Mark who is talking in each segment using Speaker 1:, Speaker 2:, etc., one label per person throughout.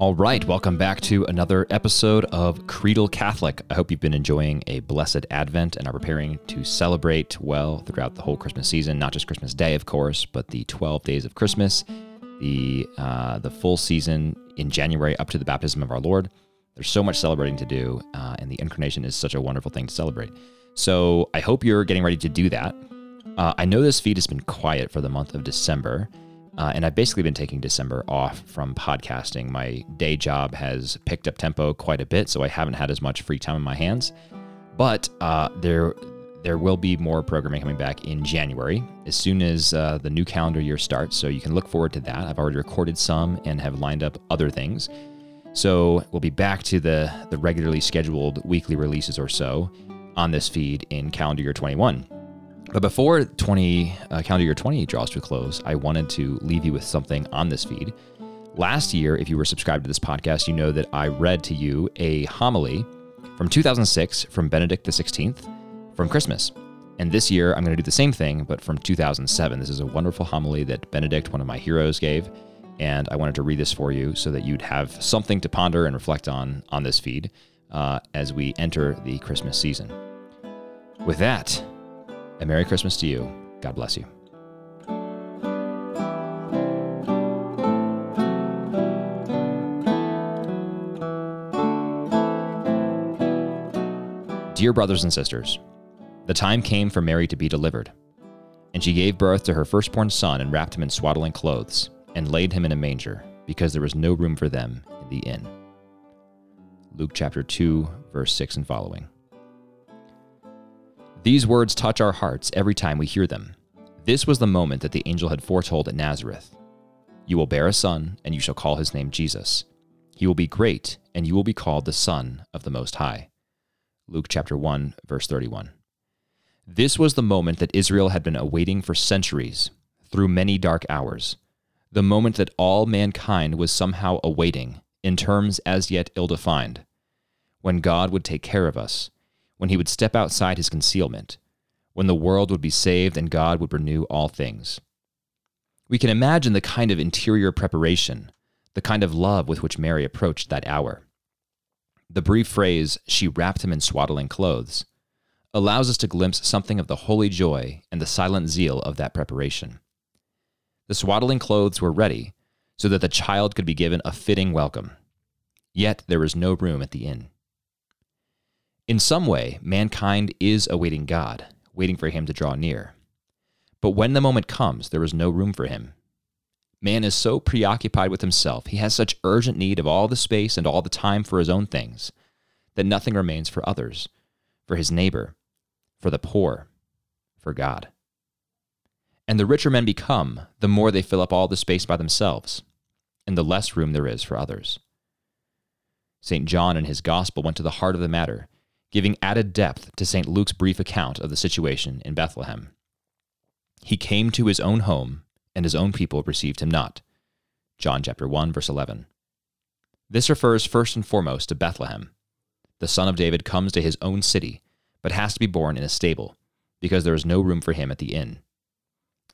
Speaker 1: All right, welcome back to another episode of Creedal Catholic. I hope you've been enjoying a blessed Advent and are preparing to celebrate well throughout the whole Christmas season, not just Christmas Day, of course, but the 12 days of Christmas, the uh, the full season in January up to the baptism of our Lord. There's so much celebrating to do, uh, and the incarnation is such a wonderful thing to celebrate. So I hope you're getting ready to do that. Uh, I know this feed has been quiet for the month of December. Uh, and I've basically been taking December off from podcasting. My day job has picked up tempo quite a bit, so I haven't had as much free time in my hands. But uh, there, there will be more programming coming back in January as soon as uh, the new calendar year starts. So you can look forward to that. I've already recorded some and have lined up other things. So we'll be back to the the regularly scheduled weekly releases or so on this feed in calendar year 21. But before 20 uh, calendar year 20 draws to a close, I wanted to leave you with something on this feed. Last year, if you were subscribed to this podcast, you know that I read to you a homily from 2006 from Benedict XVI from Christmas. And this year, I'm going to do the same thing, but from 2007. This is a wonderful homily that Benedict, one of my heroes, gave. And I wanted to read this for you so that you'd have something to ponder and reflect on on this feed uh, as we enter the Christmas season. With that, a Merry Christmas to you. God bless you. Dear brothers and sisters, the time came for Mary to be delivered. And she gave birth to her firstborn son and wrapped him in swaddling clothes and laid him in a manger because there was no room for them in the inn. Luke chapter 2, verse 6 and following. These words touch our hearts every time we hear them. This was the moment that the angel had foretold at Nazareth. You will bear a son, and you shall call his name Jesus. He will be great, and you will be called the Son of the Most High. Luke chapter 1, verse 31. This was the moment that Israel had been awaiting for centuries, through many dark hours. The moment that all mankind was somehow awaiting, in terms as yet ill defined. When God would take care of us, when he would step outside his concealment, when the world would be saved and God would renew all things. We can imagine the kind of interior preparation, the kind of love with which Mary approached that hour. The brief phrase, she wrapped him in swaddling clothes, allows us to glimpse something of the holy joy and the silent zeal of that preparation. The swaddling clothes were ready so that the child could be given a fitting welcome. Yet there was no room at the inn. In some way, mankind is awaiting God, waiting for him to draw near. But when the moment comes, there is no room for him. Man is so preoccupied with himself, he has such urgent need of all the space and all the time for his own things, that nothing remains for others, for his neighbor, for the poor, for God. And the richer men become, the more they fill up all the space by themselves, and the less room there is for others. St. John in his Gospel went to the heart of the matter giving added depth to St. Luke's brief account of the situation in Bethlehem. He came to his own home, and his own people received him not. John chapter 1 verse 11. This refers first and foremost to Bethlehem. The son of David comes to his own city, but has to be born in a stable, because there is no room for him at the inn.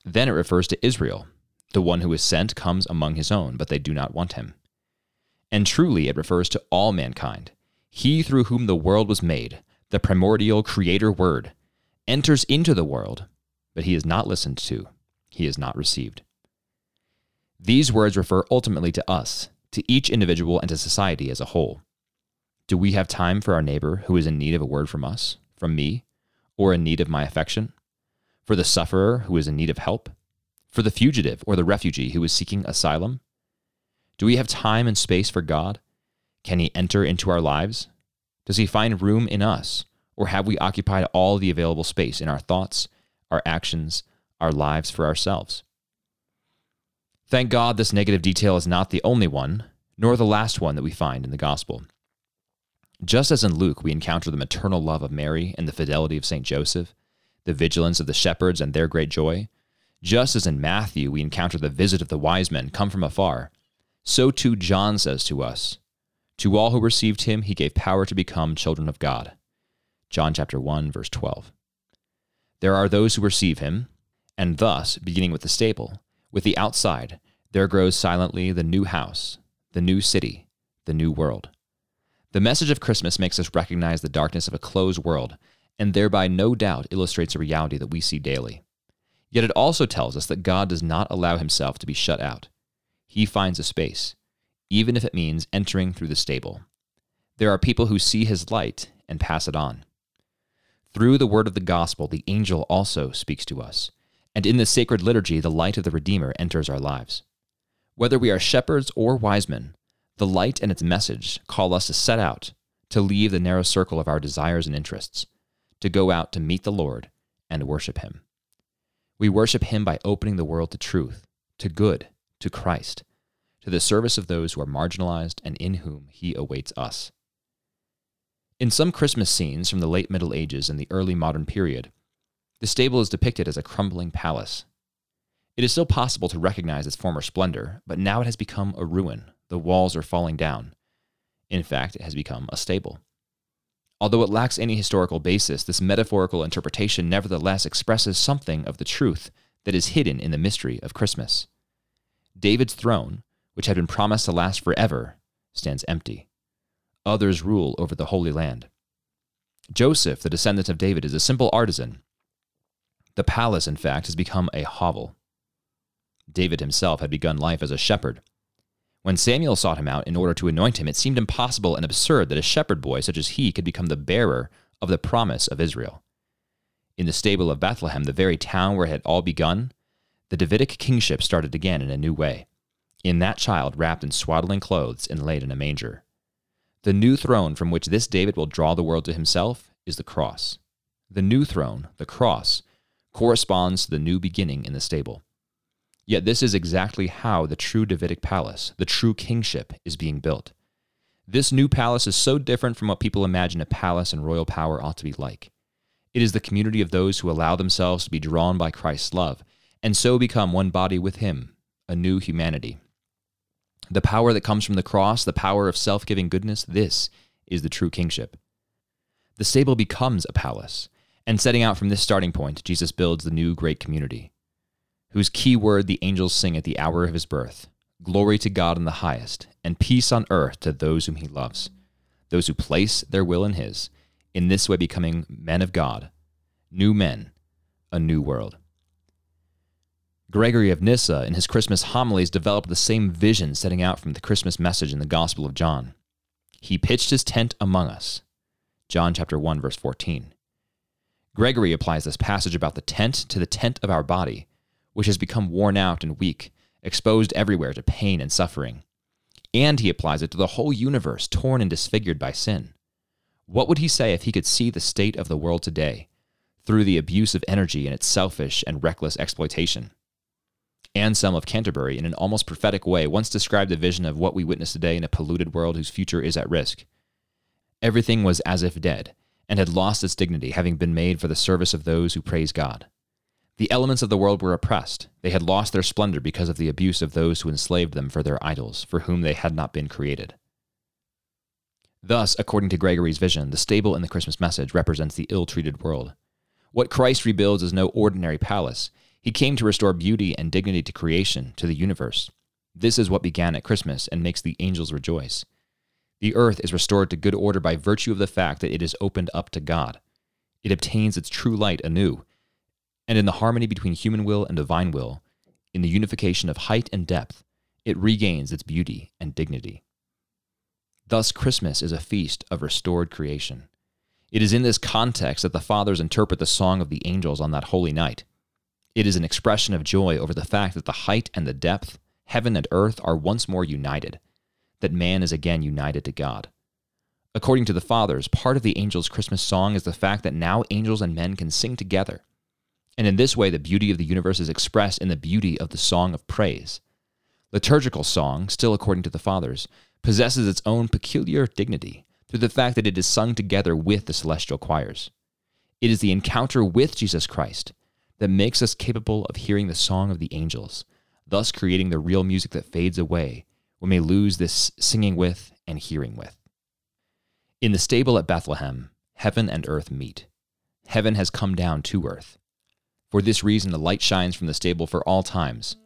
Speaker 1: Then it refers to Israel. The one who is sent comes among his own, but they do not want him. And truly it refers to all mankind, he through whom the world was made, the primordial creator word, enters into the world, but he is not listened to, he is not received. These words refer ultimately to us, to each individual, and to society as a whole. Do we have time for our neighbor who is in need of a word from us, from me, or in need of my affection? For the sufferer who is in need of help? For the fugitive or the refugee who is seeking asylum? Do we have time and space for God, can he enter into our lives? Does he find room in us? Or have we occupied all the available space in our thoughts, our actions, our lives for ourselves? Thank God this negative detail is not the only one, nor the last one that we find in the gospel. Just as in Luke we encounter the maternal love of Mary and the fidelity of St. Joseph, the vigilance of the shepherds and their great joy, just as in Matthew we encounter the visit of the wise men come from afar, so too John says to us, to all who received him, he gave power to become children of God. John chapter 1, verse 12. There are those who receive him, and thus, beginning with the stable, with the outside, there grows silently the new house, the new city, the new world. The message of Christmas makes us recognize the darkness of a closed world, and thereby no doubt illustrates a reality that we see daily. Yet it also tells us that God does not allow himself to be shut out. He finds a space, even if it means entering through the stable. There are people who see his light and pass it on. Through the word of the gospel, the angel also speaks to us, and in the sacred liturgy, the light of the Redeemer enters our lives. Whether we are shepherds or wise men, the light and its message call us to set out, to leave the narrow circle of our desires and interests, to go out to meet the Lord and worship Him. We worship Him by opening the world to truth, to good, to Christ, to the service of those who are marginalized and in whom He awaits us. In some Christmas scenes from the late Middle Ages and the early modern period, the stable is depicted as a crumbling palace. It is still possible to recognize its former splendor, but now it has become a ruin, the walls are falling down. In fact, it has become a stable. Although it lacks any historical basis, this metaphorical interpretation nevertheless expresses something of the truth that is hidden in the mystery of Christmas. David's throne, which had been promised to last forever, stands empty. Others rule over the Holy Land. Joseph, the descendant of David, is a simple artisan. The palace, in fact, has become a hovel. David himself had begun life as a shepherd. When Samuel sought him out in order to anoint him, it seemed impossible and absurd that a shepherd boy such as he could become the bearer of the promise of Israel. In the stable of Bethlehem, the very town where it had all begun, the Davidic kingship started again in a new way. In that child wrapped in swaddling clothes and laid in a manger. The new throne from which this David will draw the world to himself is the cross. The new throne, the cross, corresponds to the new beginning in the stable. Yet this is exactly how the true Davidic palace, the true kingship, is being built. This new palace is so different from what people imagine a palace and royal power ought to be like. It is the community of those who allow themselves to be drawn by Christ's love, and so become one body with Him, a new humanity. The power that comes from the cross, the power of self giving goodness, this is the true kingship. The stable becomes a palace, and setting out from this starting point, Jesus builds the new great community whose key word the angels sing at the hour of his birth Glory to God in the highest, and peace on earth to those whom he loves, those who place their will in his, in this way becoming men of God, new men, a new world. Gregory of Nyssa, in his Christmas homilies, developed the same vision setting out from the Christmas message in the Gospel of John. He pitched his tent among us. John chapter 1 verse 14. Gregory applies this passage about the tent to the tent of our body which has become worn out and weak, exposed everywhere to pain and suffering. And he applies it to the whole universe, torn and disfigured by sin. What would he say if he could see the state of the world today through the abuse of energy and its selfish and reckless exploitation? Anselm of Canterbury, in an almost prophetic way, once described the vision of what we witness today in a polluted world whose future is at risk. Everything was as if dead, and had lost its dignity, having been made for the service of those who praise God. The elements of the world were oppressed. They had lost their splendor because of the abuse of those who enslaved them for their idols, for whom they had not been created. Thus, according to Gregory's vision, the stable in the Christmas message represents the ill treated world. What Christ rebuilds is no ordinary palace. He came to restore beauty and dignity to creation, to the universe. This is what began at Christmas and makes the angels rejoice. The earth is restored to good order by virtue of the fact that it is opened up to God. It obtains its true light anew and in the harmony between human will and divine will, in the unification of height and depth, it regains its beauty and dignity. Thus, Christmas is a feast of restored creation. It is in this context that the fathers interpret the song of the angels on that holy night. It is an expression of joy over the fact that the height and the depth, heaven and earth, are once more united, that man is again united to God. According to the fathers, part of the angels' Christmas song is the fact that now angels and men can sing together and in this way, the beauty of the universe is expressed in the beauty of the song of praise. Liturgical song, still according to the Fathers, possesses its own peculiar dignity through the fact that it is sung together with the celestial choirs. It is the encounter with Jesus Christ that makes us capable of hearing the song of the angels, thus creating the real music that fades away we lose this singing with and hearing with. In the stable at Bethlehem, heaven and earth meet. Heaven has come down to earth. For this reason, the light shines from the stable for all times.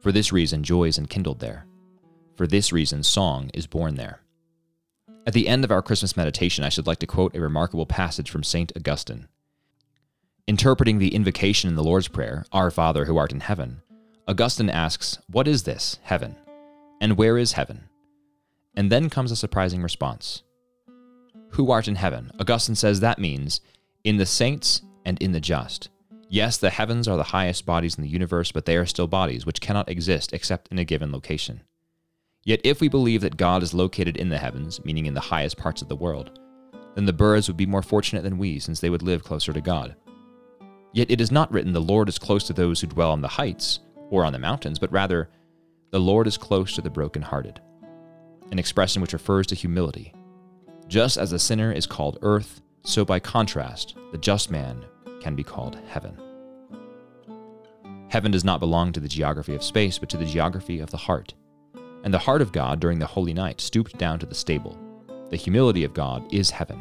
Speaker 1: For this reason, joy is enkindled there. For this reason, song is born there. At the end of our Christmas meditation, I should like to quote a remarkable passage from St. Augustine. Interpreting the invocation in the Lord's Prayer, Our Father who art in heaven, Augustine asks, What is this, heaven? And where is heaven? And then comes a surprising response. Who art in heaven? Augustine says that means in the saints and in the just. Yes, the heavens are the highest bodies in the universe, but they are still bodies which cannot exist except in a given location. Yet if we believe that God is located in the heavens, meaning in the highest parts of the world, then the birds would be more fortunate than we, since they would live closer to God. Yet it is not written, The Lord is close to those who dwell on the heights or on the mountains, but rather, The Lord is close to the brokenhearted, an expression which refers to humility. Just as the sinner is called earth, so by contrast, the just man can be called heaven. Heaven does not belong to the geography of space, but to the geography of the heart. And the heart of God during the holy night stooped down to the stable. The humility of God is heaven.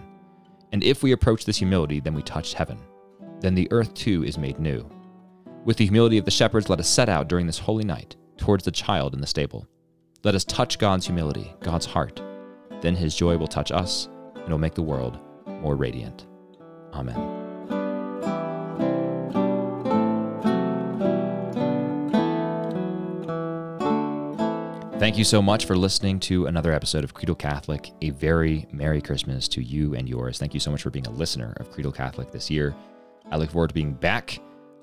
Speaker 1: And if we approach this humility, then we touch heaven. Then the earth too is made new. With the humility of the shepherds, let us set out during this holy night towards the child in the stable. Let us touch God's humility, God's heart. Then his joy will touch us and will make the world more radiant. Amen. Thank you so much for listening to another episode of Creedal Catholic. A very Merry Christmas to you and yours. Thank you so much for being a listener of Creedal Catholic this year. I look forward to being back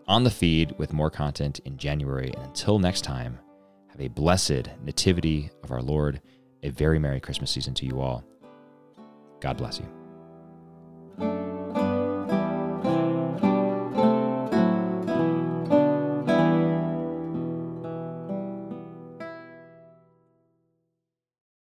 Speaker 1: on the feed with more content in January. And until next time, have a blessed nativity of our Lord. A very Merry Christmas season to you all. God bless you.